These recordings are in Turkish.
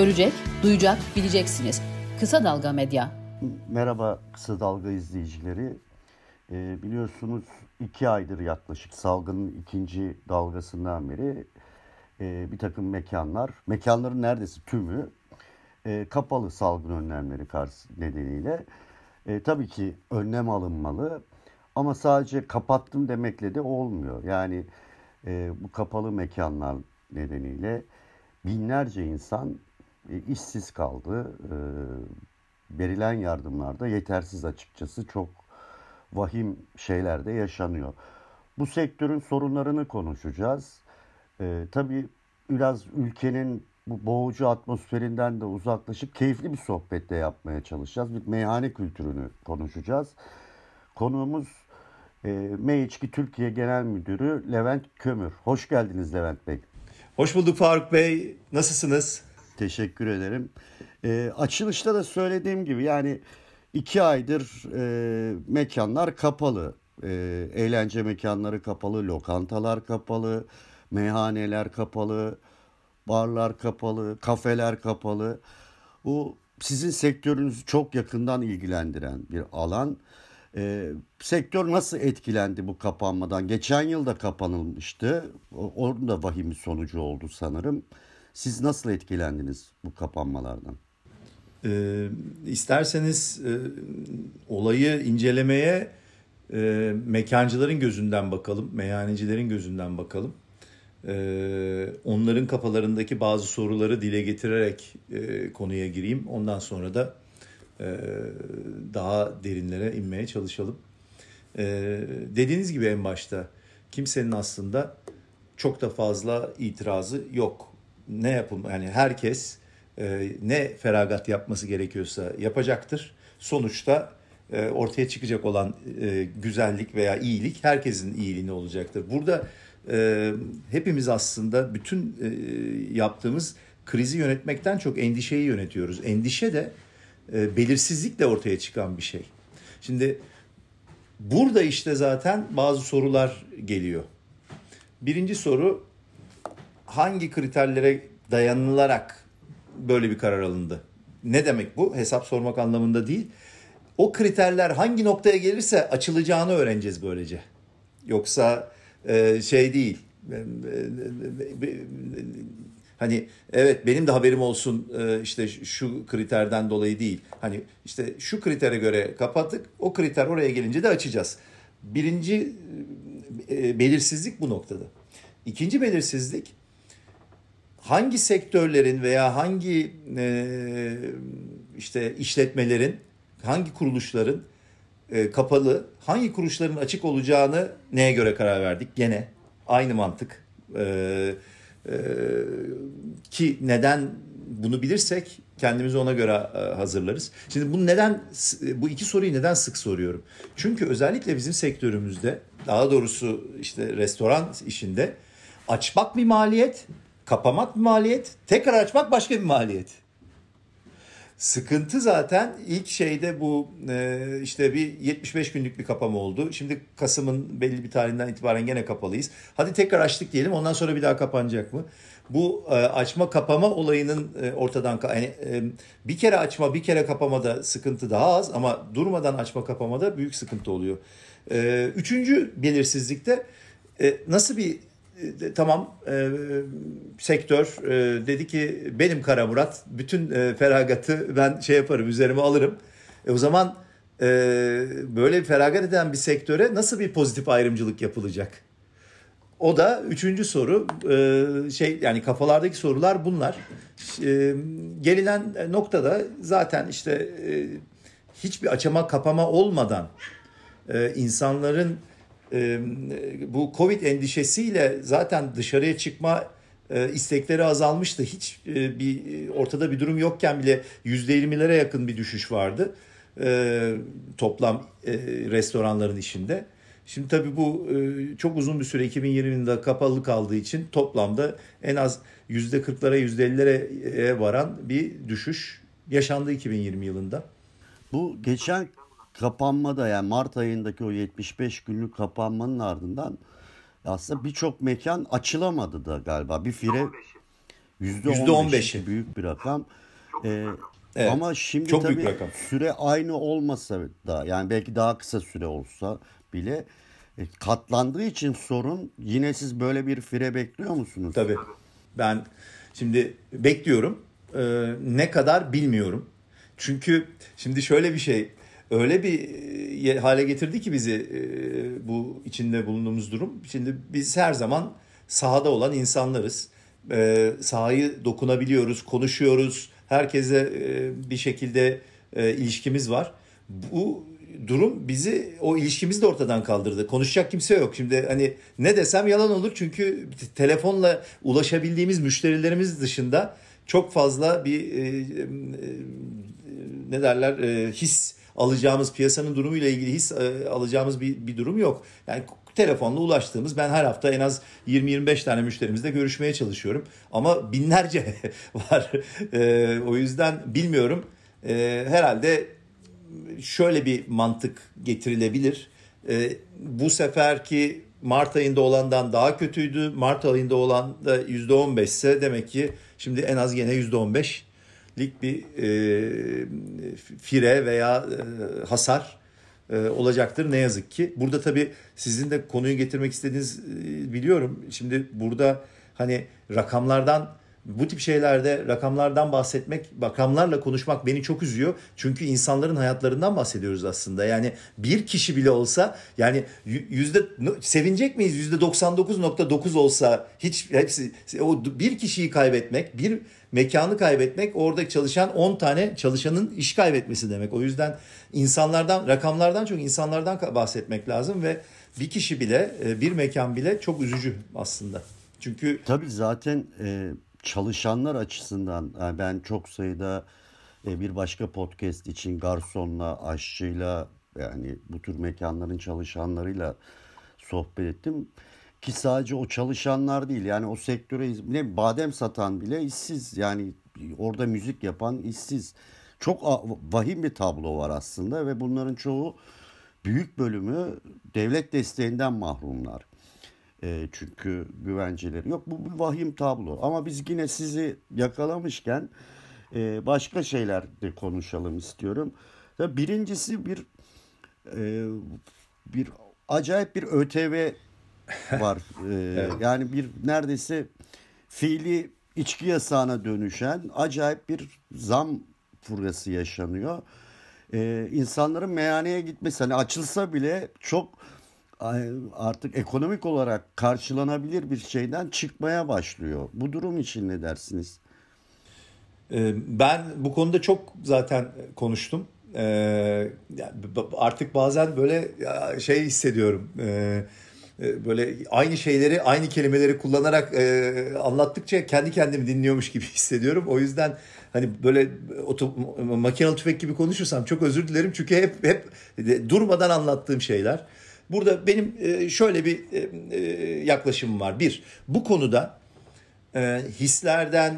Görecek, duyacak, bileceksiniz. Kısa Dalga Medya. Merhaba Kısa Dalga izleyicileri. Ee, biliyorsunuz iki aydır yaklaşık salgının ikinci dalgasından beri e, bir takım mekanlar, mekanların neredeyse tümü e, kapalı salgın önlemleri karşı nedeniyle. E, tabii ki önlem alınmalı ama sadece kapattım demekle de olmuyor. Yani e, bu kapalı mekanlar nedeniyle binlerce insan işsiz kaldı. E, verilen yardımlar da yetersiz açıkçası çok vahim şeyler de yaşanıyor. Bu sektörün sorunlarını konuşacağız. E, tabii biraz ülkenin bu boğucu atmosferinden de uzaklaşıp keyifli bir sohbette yapmaya çalışacağız. Bir meyhane kültürünü konuşacağız. Konuğumuz e, Meyçki Türkiye Genel Müdürü Levent Kömür. Hoş geldiniz Levent Bey. Hoş bulduk Faruk Bey. Nasılsınız? Teşekkür ederim. E, açılışta da söylediğim gibi yani iki aydır e, mekanlar kapalı. E, eğlence mekanları kapalı, lokantalar kapalı, meyhaneler kapalı, barlar kapalı, kafeler kapalı. Bu sizin sektörünüzü çok yakından ilgilendiren bir alan. E, sektör nasıl etkilendi bu kapanmadan? Geçen yıl da kapanılmıştı. Onun da vahim bir sonucu oldu sanırım. Siz nasıl etkilendiniz bu kapanmalardan? E, isterseniz e, olayı incelemeye e, mekancıların gözünden bakalım, meyhanecilerin gözünden bakalım. E, onların kafalarındaki bazı soruları dile getirerek e, konuya gireyim. Ondan sonra da e, daha derinlere inmeye çalışalım. E, dediğiniz gibi en başta kimsenin aslında çok da fazla itirazı yok. Ne yapım yani herkes e, ne feragat yapması gerekiyorsa yapacaktır. Sonuçta e, ortaya çıkacak olan e, güzellik veya iyilik herkesin iyiliğine olacaktır. Burada e, hepimiz aslında bütün e, yaptığımız krizi yönetmekten çok endişeyi yönetiyoruz. Endişe de e, belirsizlikle ortaya çıkan bir şey. Şimdi burada işte zaten bazı sorular geliyor. Birinci soru hangi kriterlere dayanılarak böyle bir karar alındı? Ne demek bu? Hesap sormak anlamında değil. O kriterler hangi noktaya gelirse açılacağını öğreneceğiz böylece. Yoksa e, şey değil. E, e, e, hani evet benim de haberim olsun işte şu kriterden dolayı değil. Hani işte şu kritere göre kapattık. O kriter oraya gelince de açacağız. Birinci belirsizlik bu noktada. İkinci belirsizlik hangi sektörlerin veya hangi e, işte işletmelerin, hangi kuruluşların e, kapalı, hangi kuruluşların açık olacağını neye göre karar verdik? Gene aynı mantık. E, e, ki neden bunu bilirsek kendimizi ona göre e, hazırlarız. Şimdi bu neden bu iki soruyu neden sık soruyorum? Çünkü özellikle bizim sektörümüzde daha doğrusu işte restoran işinde açmak bir maliyet, kapamak bir maliyet, tekrar açmak başka bir maliyet. Sıkıntı zaten ilk şeyde bu e, işte bir 75 günlük bir kapama oldu. Şimdi Kasım'ın belli bir tarihinden itibaren gene kapalıyız. Hadi tekrar açtık diyelim ondan sonra bir daha kapanacak mı? Bu e, açma kapama olayının e, ortadan yani bir kere açma bir kere kapamada sıkıntı daha az ama durmadan açma kapamada büyük sıkıntı oluyor. Üçüncü belirsizlikte nasıl bir tamam e, sektör e, dedi ki benim Kara Murat bütün e, feragatı ben şey yaparım üzerime alırım. E, o zaman e, böyle feragat eden bir sektöre nasıl bir pozitif ayrımcılık yapılacak? O da üçüncü soru e, şey yani kafalardaki sorular bunlar. E, gelinen noktada zaten işte e, hiçbir açama kapama olmadan e, insanların bu Covid endişesiyle zaten dışarıya çıkma istekleri azalmıştı. Hiç bir ortada bir durum yokken bile %20'lere yakın bir düşüş vardı toplam restoranların işinde. Şimdi tabii bu çok uzun bir süre 2020 yılında kapalı kaldığı için toplamda en az %40'lara %50'lere varan bir düşüş yaşandı 2020 yılında. Bu geçen kapanmada yani Mart ayındaki o 75 günlük kapanmanın ardından aslında birçok mekan açılamadı da galiba. Bir fire %15'i büyük bir rakam. Ee, evet. Ama şimdi Çok tabii büyük rakam. süre aynı olmasa da yani belki daha kısa süre olsa bile e, katlandığı için sorun yine siz böyle bir fire bekliyor musunuz? Tabii. Ben şimdi bekliyorum. Ee, ne kadar bilmiyorum. Çünkü şimdi şöyle bir şey öyle bir e, hale getirdi ki bizi e, bu içinde bulunduğumuz durum. Şimdi biz her zaman sahada olan insanlarız. E, sahayı dokunabiliyoruz, konuşuyoruz. Herkese bir şekilde ilişkimiz var. Bu durum bizi o ilişkimizi de ortadan kaldırdı. Konuşacak kimse yok. Şimdi hani ne desem yalan olur çünkü telefonla ulaşabildiğimiz müşterilerimiz dışında çok fazla bir e, e, ne derler e, his alacağımız piyasanın durumuyla ilgili his e, alacağımız bir, bir durum yok. Yani telefonla ulaştığımız ben her hafta en az 20-25 tane müşterimizle görüşmeye çalışıyorum. Ama binlerce var. E, o yüzden bilmiyorum. E, herhalde şöyle bir mantık getirilebilir. E, bu seferki Mart ayında olandan daha kötüydü. Mart ayında olan da %15 ise demek ki şimdi en az gene %15 lik bir e, fire veya e, hasar e, olacaktır ne yazık ki. Burada tabii sizin de konuyu getirmek istediğiniz e, biliyorum. Şimdi burada hani rakamlardan bu tip şeylerde rakamlardan bahsetmek, rakamlarla konuşmak beni çok üzüyor. Çünkü insanların hayatlarından bahsediyoruz aslında. Yani bir kişi bile olsa yani yüzde sevinecek miyiz? Yüzde 99.9 olsa hiç hepsi o bir kişiyi kaybetmek, bir mekanı kaybetmek orada çalışan 10 tane çalışanın iş kaybetmesi demek. O yüzden insanlardan, rakamlardan çok insanlardan bahsetmek lazım ve bir kişi bile, e, bir mekan bile çok üzücü aslında. Çünkü tabii zaten e, çalışanlar açısından yani ben çok sayıda e, bir başka podcast için garsonla, aşçıyla yani bu tür mekanların çalışanlarıyla sohbet ettim. Ki sadece o çalışanlar değil yani o sektöre ne badem satan bile işsiz yani orada müzik yapan işsiz. Çok vahim bir tablo var aslında ve bunların çoğu büyük bölümü devlet desteğinden mahrumlar. E, çünkü güvenceleri yok. Bu bir vahim tablo. Ama biz yine sizi yakalamışken e, başka şeyler de konuşalım istiyorum. Birincisi bir e, bir acayip bir ÖTV var. E, evet. Yani bir neredeyse fiili içki yasağına dönüşen acayip bir zam furgası yaşanıyor. Ee, insanların meyhaneye gitmesi hani açılsa bile çok artık ekonomik olarak karşılanabilir bir şeyden çıkmaya başlıyor. Bu durum için ne dersiniz? Ee, ben bu konuda çok zaten konuştum. Ee, artık bazen böyle şey hissediyorum. Ee, e, böyle aynı şeyleri, aynı kelimeleri kullanarak e, anlattıkça kendi kendimi dinliyormuş gibi hissediyorum. O yüzden hani böyle oto, makinalı tüfek gibi konuşursam çok özür dilerim. Çünkü hep hep durmadan anlattığım şeyler. Burada benim e, şöyle bir e, e, yaklaşımım var. Bir, bu konuda hislerden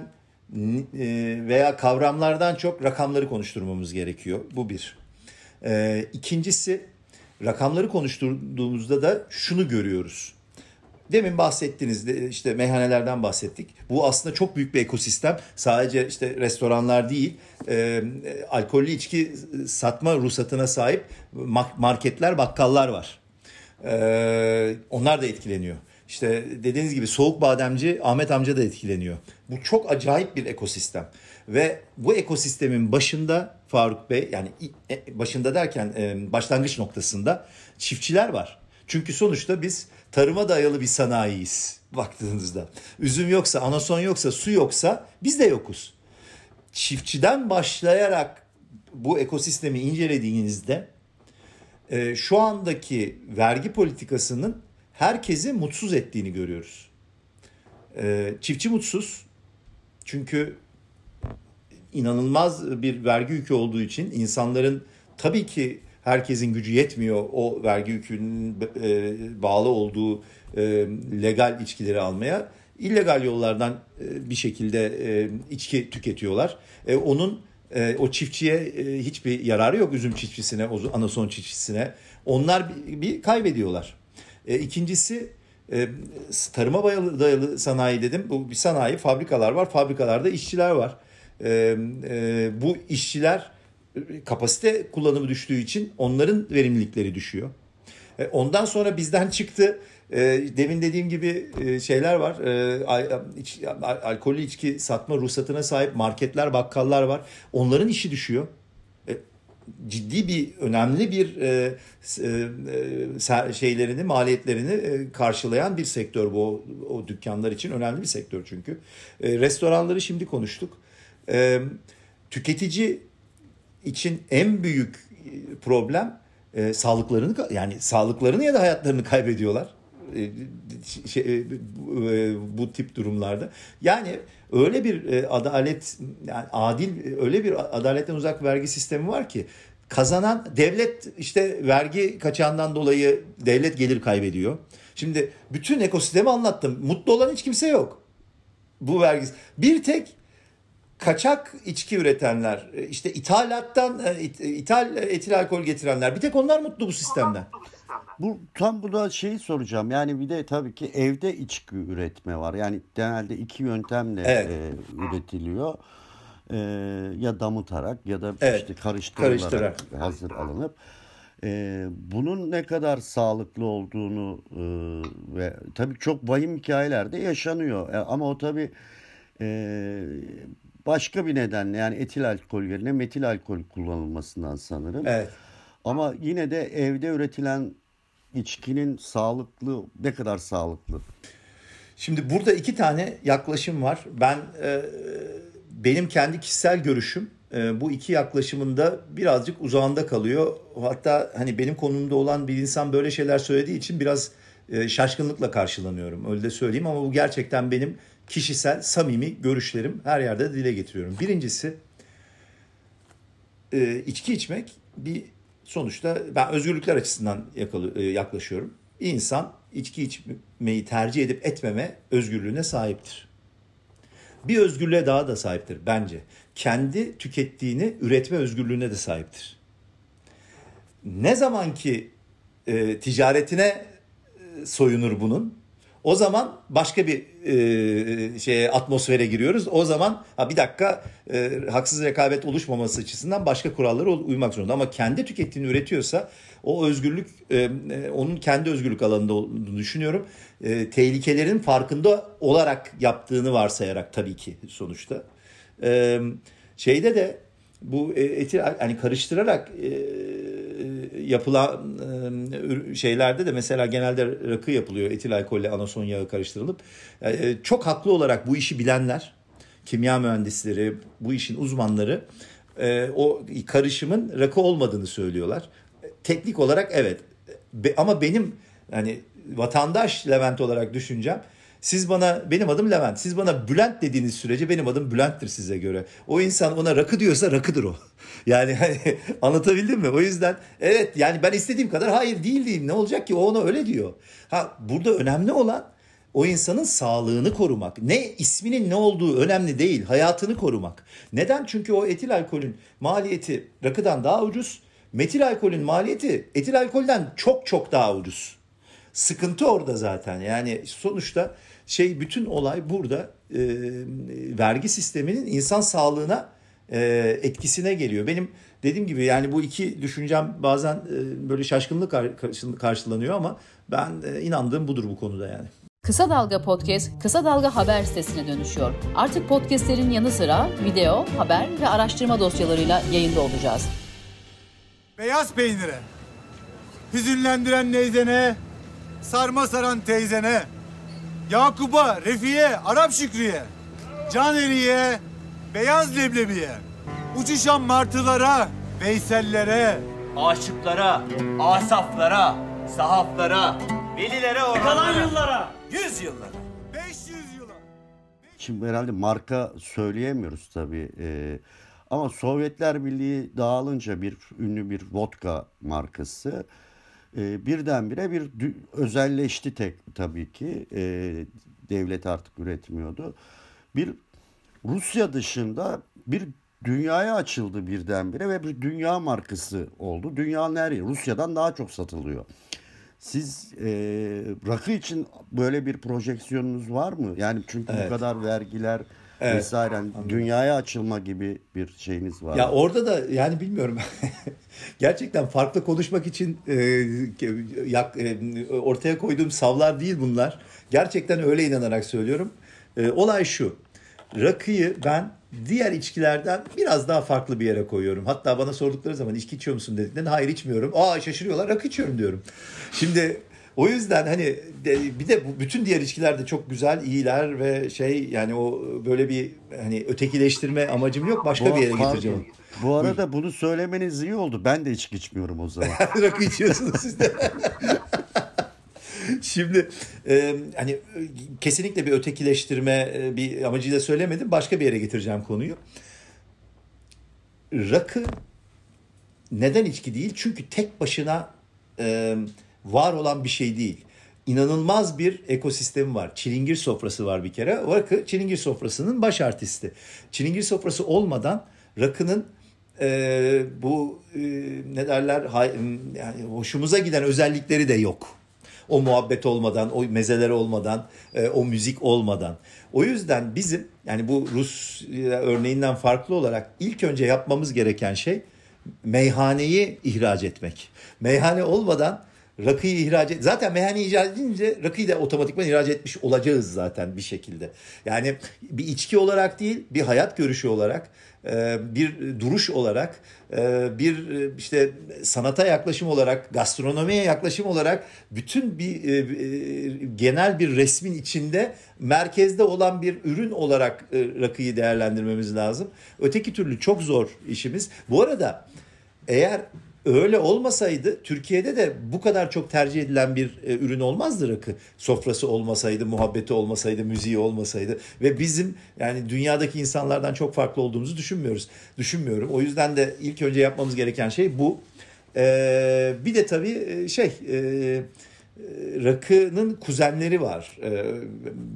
veya kavramlardan çok rakamları konuşturmamız gerekiyor. Bu bir. İkincisi, rakamları konuşturduğumuzda da şunu görüyoruz. Demin bahsettiğiniz işte meyhanelerden bahsettik. Bu aslında çok büyük bir ekosistem. Sadece işte restoranlar değil, e, alkollü içki satma ruhsatına sahip marketler, bakkallar var. Ee, onlar da etkileniyor. İşte dediğiniz gibi soğuk bademci Ahmet amca da etkileniyor. Bu çok acayip bir ekosistem. Ve bu ekosistemin başında Faruk Bey yani e, başında derken e, başlangıç noktasında çiftçiler var. Çünkü sonuçta biz tarıma dayalı bir sanayiyiz baktığınızda. Üzüm yoksa, anason yoksa, su yoksa biz de yokuz. Çiftçiden başlayarak bu ekosistemi incelediğinizde e, şu andaki vergi politikasının herkesi mutsuz ettiğini görüyoruz. E, çiftçi mutsuz çünkü inanılmaz bir vergi yükü olduğu için insanların tabii ki herkesin gücü yetmiyor o vergi yükünün e, bağlı olduğu e, legal içkileri almaya. illegal yollardan e, bir şekilde e, içki tüketiyorlar. E, onun e, o çiftçiye e, hiçbir yararı yok üzüm çiftçisine, anason çiftçisine. Onlar bir, bir kaybediyorlar. E, ikincisi e, tarıma dayalı, dayalı sanayi dedim. Bu bir sanayi, fabrikalar var. Fabrikalarda işçiler var. E, e, bu işçiler e, kapasite kullanımı düştüğü için onların verimlilikleri düşüyor. E, ondan sonra bizden çıktı. E, demin dediğim gibi e, şeyler var. E, iç, alkollü içki satma ruhsatına sahip marketler, bakkallar var. Onların işi düşüyor. Ciddi bir önemli bir e, e, şeylerini maliyetlerini e, karşılayan bir sektör bu. O, dükkanlar için önemli bir sektör çünkü. E, restoranları şimdi konuştuk. E, tüketici için en büyük problem e, sağlıklarını yani sağlıklarını ya da hayatlarını kaybediyorlar. e, şey, e, bu tip durumlarda. Yani öyle bir adalet yani adil öyle bir adaletten uzak vergi sistemi var ki kazanan devlet işte vergi kaçağından dolayı devlet gelir kaybediyor. Şimdi bütün ekosistemi anlattım. Mutlu olan hiç kimse yok. Bu vergi. Bir tek kaçak içki üretenler, işte ithalattan ithal etil alkol getirenler bir tek onlar mutlu bu sistemden. Bu tam bu da şeyi soracağım. Yani bir de tabii ki evde içki üretme var. Yani genelde iki yöntemle evet. e, üretiliyor. E, ya damıtarak ya da evet. işte karıştırılarak Karıştırarak. hazır alınıp e, bunun ne kadar sağlıklı olduğunu e, ve tabii çok vahim hikayelerde yaşanıyor. E, ama o tabii e, başka bir nedenle yani etil alkol yerine metil alkol kullanılmasından sanırım. Evet. Ama yine de evde üretilen içkinin sağlıklı ne kadar sağlıklı? Şimdi burada iki tane yaklaşım var. Ben e, benim kendi kişisel görüşüm e, bu iki yaklaşımında birazcık uzağında kalıyor. Hatta hani benim konumda olan bir insan böyle şeyler söylediği için biraz e, şaşkınlıkla karşılanıyorum. Öyle de söyleyeyim ama bu gerçekten benim kişisel, samimi görüşlerim. Her yerde dile getiriyorum. Birincisi e, içki içmek bir sonuçta ben özgürlükler açısından e, yaklaşıyorum. İnsan içki içmeyi tercih edip etmeme özgürlüğüne sahiptir. Bir özgürlüğe daha da sahiptir bence. Kendi tükettiğini üretme özgürlüğüne de sahiptir. Ne zaman ki e, ticaretine e, soyunur bunun, o zaman başka bir e, şeye atmosfere giriyoruz. O zaman ha bir dakika e, haksız rekabet oluşmaması açısından başka kurallara uymak zorunda. Ama kendi tükettiğini üretiyorsa o özgürlük e, e, onun kendi özgürlük alanında olduğunu düşünüyorum. E, tehlikelerin farkında olarak yaptığını varsayarak tabii ki sonuçta. E, şeyde de bu e, eti hani karıştırarak e, yapılan şeylerde de mesela genelde rakı yapılıyor. Etil alkolle anason yağı karıştırılıp. Çok haklı olarak bu işi bilenler, kimya mühendisleri, bu işin uzmanları o karışımın rakı olmadığını söylüyorlar. Teknik olarak evet. Ama benim hani vatandaş Levent olarak düşüncem siz bana benim adım Levent. Siz bana Bülent dediğiniz sürece benim adım Bülent'tir size göre. O insan ona rakı diyorsa rakıdır o. Yani hani anlatabildim mi? O yüzden evet yani ben istediğim kadar hayır değil diyeyim. Ne olacak ki o ona öyle diyor. Ha burada önemli olan o insanın sağlığını korumak. Ne isminin ne olduğu önemli değil. Hayatını korumak. Neden? Çünkü o etil alkolün maliyeti rakıdan daha ucuz. Metil alkolün maliyeti etil alkolden çok çok daha ucuz. Sıkıntı orada zaten. Yani sonuçta şey bütün olay burada e, vergi sisteminin insan sağlığına e, etkisine geliyor. Benim dediğim gibi yani bu iki düşüncem bazen e, böyle şaşkınlık karşılanıyor ama ben e, inandığım budur bu konuda yani. Kısa Dalga Podcast, Kısa Dalga Haber sitesine dönüşüyor. Artık podcastlerin yanı sıra video, haber ve araştırma dosyalarıyla yayında olacağız. Beyaz peynire, hüzünlendiren neyzene, sarma saran teyzene, Yakup'a, Refi'ye, Arap Şükrü'ye, Caneri'ye, Beyaz Leblebi'ye, uçuşan martılara, Veysellere, aşıklara, asaflara, sahaflara, velilere orhanlara. Kalan yıllara, yüz yıllara. 500 yıla. Şimdi herhalde marka söyleyemiyoruz tabii. Ee, ama Sovyetler Birliği dağılınca bir ünlü bir vodka markası e, birdenbire bir özelleşti tek tabii ki. E, devlet artık üretmiyordu. Bir Rusya dışında bir dünyaya açıldı birdenbire ve bir dünya markası oldu. Dünyanın her yeri Rusya'dan daha çok satılıyor. Siz e, rakı için böyle bir projeksiyonunuz var mı? Yani çünkü Evet. bu kadar vergiler Evet, vesaire hani dünyaya açılma gibi bir şeyiniz var. Ya orada da yani bilmiyorum. Gerçekten farklı konuşmak için e, yak- e, ortaya koyduğum savlar değil bunlar. Gerçekten öyle inanarak söylüyorum. E, olay şu. Rakıyı ben diğer içkilerden biraz daha farklı bir yere koyuyorum. Hatta bana sordukları zaman içki içiyor musun dediklerinde hayır içmiyorum. Aa şaşırıyorlar rakı içiyorum diyorum. Şimdi o yüzden hani de- bir de bu bütün diğer içkiler de çok güzel, iyiler ve şey yani o böyle bir hani ötekileştirme amacım yok. Başka Bu- bir yere getireceğim. Bu arada bunu söylemeniz iyi oldu. Ben de içki içmiyorum o zaman. Rakı içiyorsunuz siz de. Şimdi e, hani kesinlikle bir ötekileştirme e, bir amacıyla söylemedim. Başka bir yere getireceğim konuyu. Rakı neden içki değil? Çünkü tek başına e, var olan bir şey değil. İnanılmaz bir ekosistemi var. Çilingir sofrası var bir kere. Rakı çilingir sofrasının baş artisti. Çilingir sofrası olmadan rakının e, bu e, ne derler hay- yani hoşumuza giden özellikleri de yok. O muhabbet olmadan, o mezeler olmadan, e, o müzik olmadan. O yüzden bizim yani bu Rus e, örneğinden farklı olarak ilk önce yapmamız gereken şey meyhaneyi ihraç etmek. Meyhane olmadan rakıyı ihraç et. Zaten meyhaneyi ihraç edince rakıyı da otomatikman ihraç etmiş olacağız zaten bir şekilde. Yani bir içki olarak değil, bir hayat görüşü olarak, e, bir duruş olarak, e, bir e, işte sanata yaklaşım olarak, gastronomiye yaklaşım olarak bütün bir genel bir resmin içinde merkezde olan bir ürün olarak rakıyı değerlendirmemiz lazım. Öteki türlü çok zor işimiz. Bu arada eğer öyle olmasaydı Türkiye'de de bu kadar çok tercih edilen bir e, ürün olmazdı rakı. Sofrası olmasaydı, muhabbeti olmasaydı, müziği olmasaydı ve bizim yani dünyadaki insanlardan çok farklı olduğumuzu düşünmüyoruz. Düşünmüyorum. O yüzden de ilk önce yapmamız gereken şey bu. Ee, bir de tabii e, şey e, e, rakının kuzenleri var.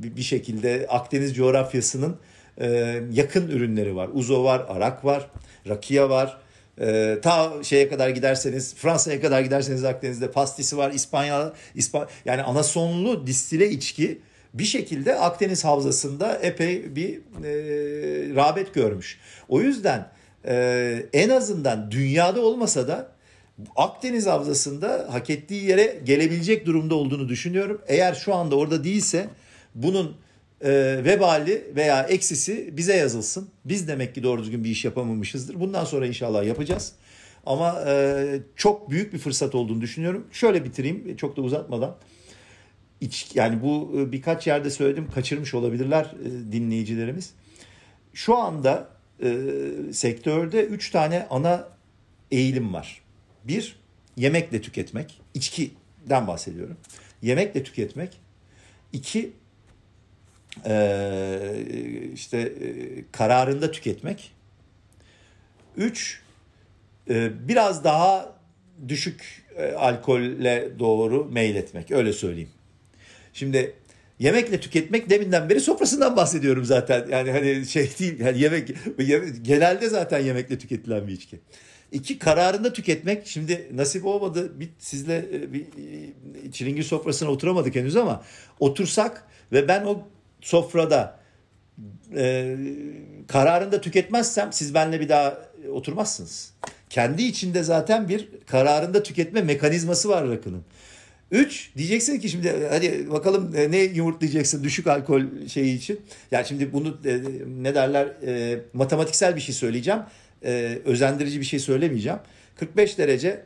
Bir bir şekilde Akdeniz coğrafyasının e, yakın ürünleri var. Uzo var, arak var, rakia var. Ee, ta şeye kadar giderseniz Fransa'ya kadar giderseniz Akdeniz'de pastisi var İspanya İspan yani anasonlu distile içki bir şekilde Akdeniz havzasında epey bir e, rağbet görmüş. O yüzden e, en azından dünyada olmasa da Akdeniz havzasında hak ettiği yere gelebilecek durumda olduğunu düşünüyorum. Eğer şu anda orada değilse bunun e, vebali veya eksisi bize yazılsın. Biz demek ki doğru düzgün bir iş yapamamışızdır. Bundan sonra inşallah yapacağız. Ama e, çok büyük bir fırsat olduğunu düşünüyorum. Şöyle bitireyim çok da uzatmadan. İç, yani bu e, birkaç yerde söyledim kaçırmış olabilirler e, dinleyicilerimiz. Şu anda e, sektörde üç tane ana eğilim var. Bir, yemekle tüketmek. İçkiden bahsediyorum. Yemekle tüketmek. İki, e, işte kararında tüketmek. Üç, e, biraz daha düşük e, alkolle doğru meyletmek. Öyle söyleyeyim. Şimdi yemekle tüketmek deminden beri sofrasından bahsediyorum zaten. Yani hani şey değil yani yemek, yemek genelde zaten yemekle tüketilen bir içki. İki kararında tüketmek şimdi nasip olmadı bir sizle e, bir çilingir sofrasına oturamadık henüz ama otursak ve ben o sofrada e, kararında tüketmezsem siz benimle bir daha oturmazsınız. Kendi içinde zaten bir kararında tüketme mekanizması var rakının. Üç, diyeceksin ki şimdi hadi bakalım e, ne yumurtlayacaksın düşük alkol şeyi için. Yani şimdi bunu e, ne derler e, matematiksel bir şey söyleyeceğim. E, özendirici bir şey söylemeyeceğim. 45 derece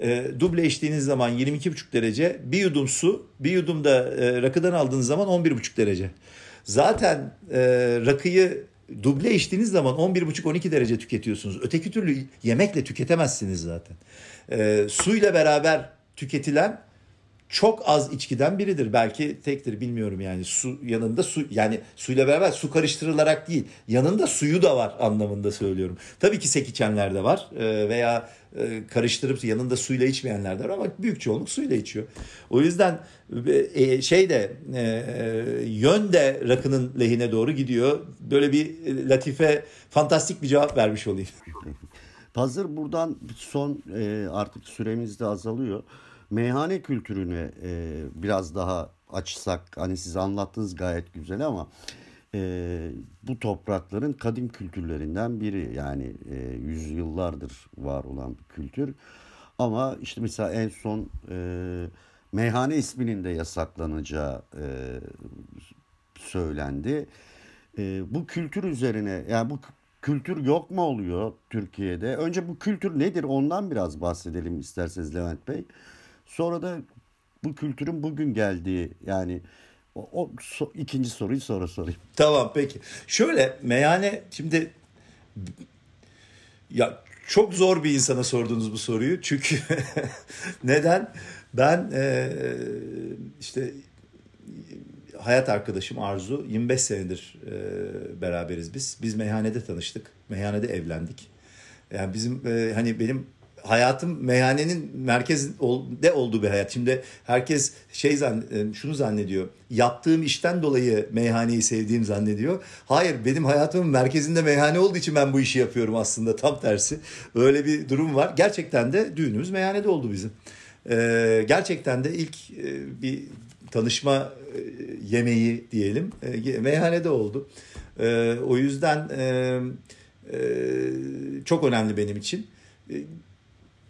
e, duble içtiğiniz zaman 22,5 derece. Bir yudum su, bir yudum da e, rakıdan aldığınız zaman 11,5 derece. Zaten e, rakıyı duble içtiğiniz zaman 11,5-12 derece tüketiyorsunuz. Öteki türlü yemekle tüketemezsiniz zaten. E, suyla beraber tüketilen çok az içkiden biridir. Belki tektir bilmiyorum yani. Su yanında su yani suyla beraber su karıştırılarak değil. Yanında suyu da var anlamında söylüyorum. Tabii ki sek içenler de var e, veya e, karıştırıp yanında suyla içmeyenler de var ama büyük çoğunluk suyla içiyor. O yüzden e, şey de e, yön de rakının lehine doğru gidiyor. Böyle bir latife fantastik bir cevap vermiş olayım. Hazır buradan son e, artık süremiz de azalıyor. Meyhane kültürüne e, biraz daha açsak hani siz anlattınız gayet güzel ama e, bu toprakların kadim kültürlerinden biri yani e, yüzyıllardır var olan bir kültür ama işte mesela en son e, meyhane isminin de yasaklanacağı e, söylendi. E, bu kültür üzerine yani bu kültür yok mu oluyor Türkiye'de? Önce bu kültür nedir ondan biraz bahsedelim isterseniz Levent Bey. Sonra da bu kültürün bugün geldiği yani o, o so, ikinci soruyu sonra sorayım. Tamam peki. Şöyle meyhane şimdi ya çok zor bir insana sordunuz bu soruyu. Çünkü neden? Ben e, işte hayat arkadaşım Arzu 25 senedir e, beraberiz biz. Biz meyhanede tanıştık. Meyhanede evlendik. Yani bizim e, hani benim hayatım meyhanenin merkezde olduğu bir hayat. Şimdi herkes şey zann şunu zannediyor. Yaptığım işten dolayı meyhaneyi sevdiğim zannediyor. Hayır benim hayatımın merkezinde meyhane olduğu için ben bu işi yapıyorum aslında tam tersi. Öyle bir durum var. Gerçekten de düğünümüz meyhanede oldu bizim. Ee, gerçekten de ilk e, bir tanışma e, yemeği diyelim e, meyhanede oldu. E, o yüzden e, e, çok önemli benim için. E,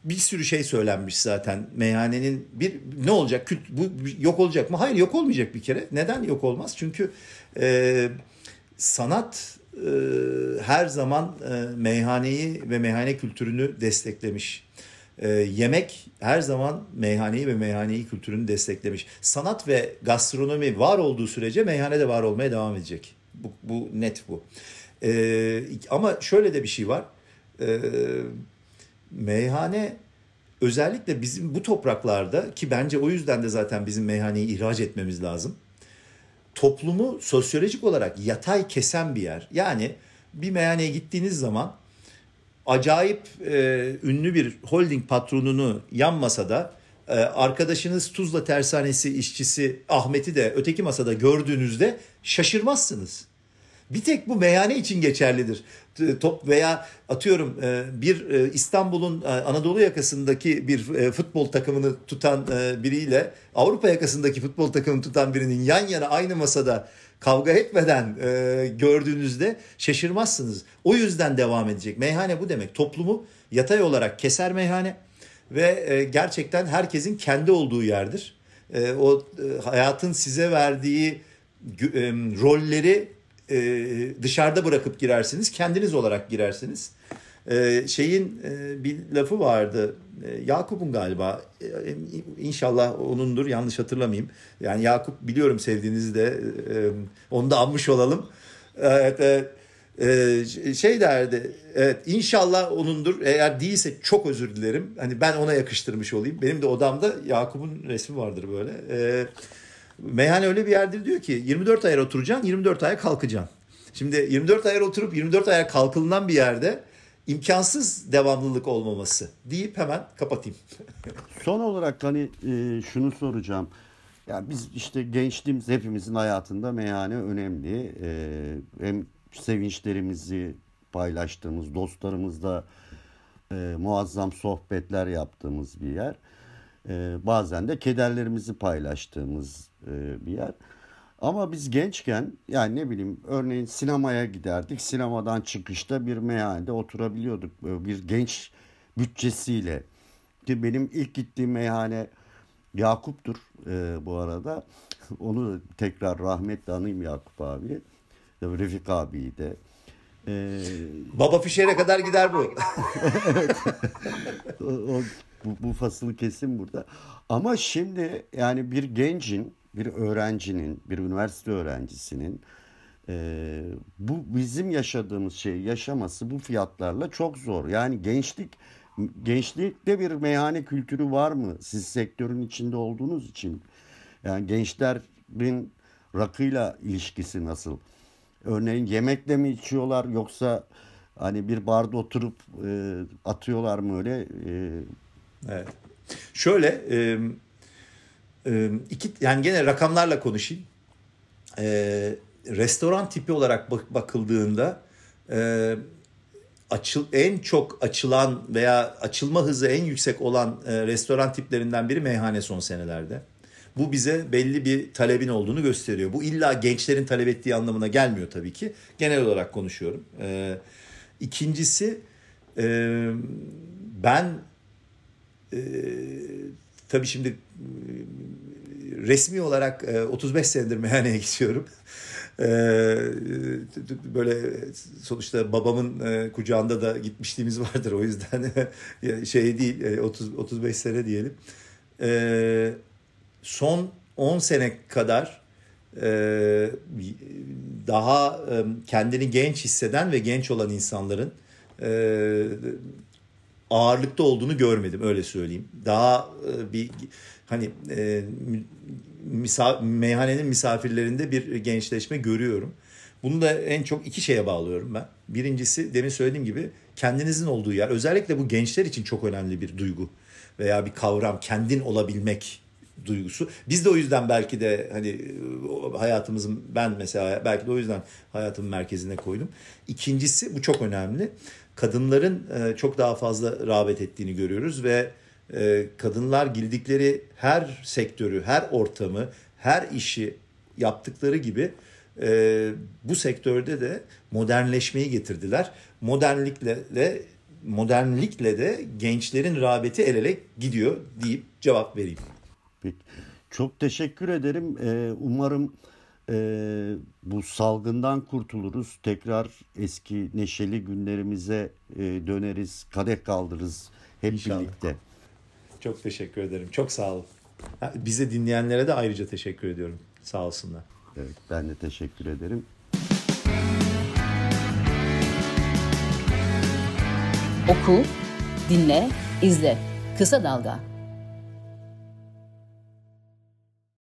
bir sürü şey söylenmiş zaten meyhanenin bir ne olacak kült bu yok olacak mı? Hayır yok olmayacak bir kere. Neden yok olmaz? Çünkü e, sanat e, her zaman e, meyhaneyi ve meyhane kültürünü desteklemiş. E, yemek her zaman meyhaneyi ve meyhaneyi kültürünü desteklemiş. Sanat ve gastronomi var olduğu sürece meyhanede var olmaya devam edecek. Bu, bu net bu. E, ama şöyle de bir şey var. E, meyhane özellikle bizim bu topraklarda ki bence o yüzden de zaten bizim meyhaneyi ihraç etmemiz lazım. Toplumu sosyolojik olarak yatay kesen bir yer. Yani bir meyhaneye gittiğiniz zaman acayip e, ünlü bir holding patronunu yan masada e, arkadaşınız Tuzla Tersanesi işçisi Ahmet'i de öteki masada gördüğünüzde şaşırmazsınız. Bir tek bu meyhane için geçerlidir. Top veya atıyorum e, bir e, İstanbul'un e, Anadolu yakasındaki bir futbol takımını tutan biriyle Avrupa yakasındaki futbol takımını tutan birinin yan yana aynı masada kavga etmeden gördüğünüzde şaşırmazsınız. O yüzden devam edecek. Meyhane bu demek. Toplumu yatay olarak keser meyhane ve gerçekten herkesin kendi olduğu yerdir. O hayatın size verdiği rolleri e, dışarıda bırakıp girersiniz. Kendiniz olarak girersiniz. E, şeyin e, bir lafı vardı. E, Yakup'un galiba. E, inşallah onundur. Yanlış hatırlamayayım. Yani Yakup biliyorum sevdiğinizi de e, onu da anmış olalım. Evet, evet. Ee, şey derdi evet inşallah onundur eğer değilse çok özür dilerim hani ben ona yakıştırmış olayım benim de odamda Yakup'un resmi vardır böyle ee, Meyhane öyle bir yerdir diyor ki 24 ay oturacaksın 24 aya kalkacaksın. Şimdi 24 ay oturup 24 aya kalkılınan bir yerde imkansız devamlılık olmaması deyip hemen kapatayım. Son olarak hani e, şunu soracağım. Ya biz işte gençliğimiz hepimizin hayatında meyhane önemli. E, hem sevinçlerimizi paylaştığımız, dostlarımızla e, muazzam sohbetler yaptığımız bir yer. E, bazen de kederlerimizi paylaştığımız e, bir yer. Ama biz gençken yani ne bileyim örneğin sinemaya giderdik. Sinemadan çıkışta bir meyhanede oturabiliyorduk. Bir genç bütçesiyle. Ki benim ilk gittiğim meyhane Yakup'tur e, bu arada. Onu tekrar rahmetle anayım Yakup abi. Refik abiyi de. Ee, Baba Fişer'e kadar gider bu. evet. o, o, bu, bu fasılı kesin burada. Ama şimdi yani bir gencin bir öğrencinin, bir üniversite öğrencisinin e, bu bizim yaşadığımız şeyi yaşaması bu fiyatlarla çok zor. Yani gençlik gençlikte bir meyhane kültürü var mı? Siz sektörün içinde olduğunuz için. Yani gençlerin rakıyla ilişkisi nasıl? Örneğin yemekle mi içiyorlar yoksa hani bir barda oturup e, atıyorlar mı öyle? E... Evet. Şöyle e, e, iki yani gene rakamlarla konuşayım. E, restoran tipi olarak bak, bakıldığında e, açıl en çok açılan veya açılma hızı en yüksek olan e, restoran tiplerinden biri meyhane son senelerde. Bu bize belli bir talebin olduğunu gösteriyor. Bu illa gençlerin talep ettiği anlamına gelmiyor tabii ki. Genel olarak konuşuyorum. E, ikincisi e, ben e, tabii şimdi e, resmi olarak e, 35 senedir meyhaneye gidiyorum. E, böyle sonuçta babamın e, kucağında da gitmişliğimiz vardır o yüzden şey değil e, 30 35 sene diyelim. E, son 10 sene kadar e, daha e, kendini genç hisseden ve genç olan insanların e, ağırlıkta olduğunu görmedim öyle söyleyeyim. Daha e, bir hani e, misa, meyhanenin misafirlerinde bir gençleşme görüyorum. Bunu da en çok iki şeye bağlıyorum ben. Birincisi demin söylediğim gibi kendinizin olduğu yer. Özellikle bu gençler için çok önemli bir duygu veya bir kavram kendin olabilmek duygusu. Biz de o yüzden belki de hani hayatımızın ben mesela belki de o yüzden hayatımın merkezine koydum. İkincisi bu çok önemli. Kadınların e, çok daha fazla rağbet ettiğini görüyoruz ve e, kadınlar girdikleri her sektörü, her ortamı, her işi yaptıkları gibi e, bu sektörde de modernleşmeyi getirdiler. Modernlikle de modernlikle de gençlerin rağbeti el ele gidiyor deyip cevap vereyim. Peki. Çok teşekkür ederim. Ee, umarım e, bu salgından kurtuluruz. Tekrar eski neşeli günlerimize e, döneriz. Kadeh kaldırırız hep İnşallah. birlikte. Çok teşekkür ederim. Çok sağ olun. Bize dinleyenlere de ayrıca teşekkür ediyorum. Sağ olsunlar. Evet, ben de teşekkür ederim. Oku, dinle, izle. Kısa Dalga.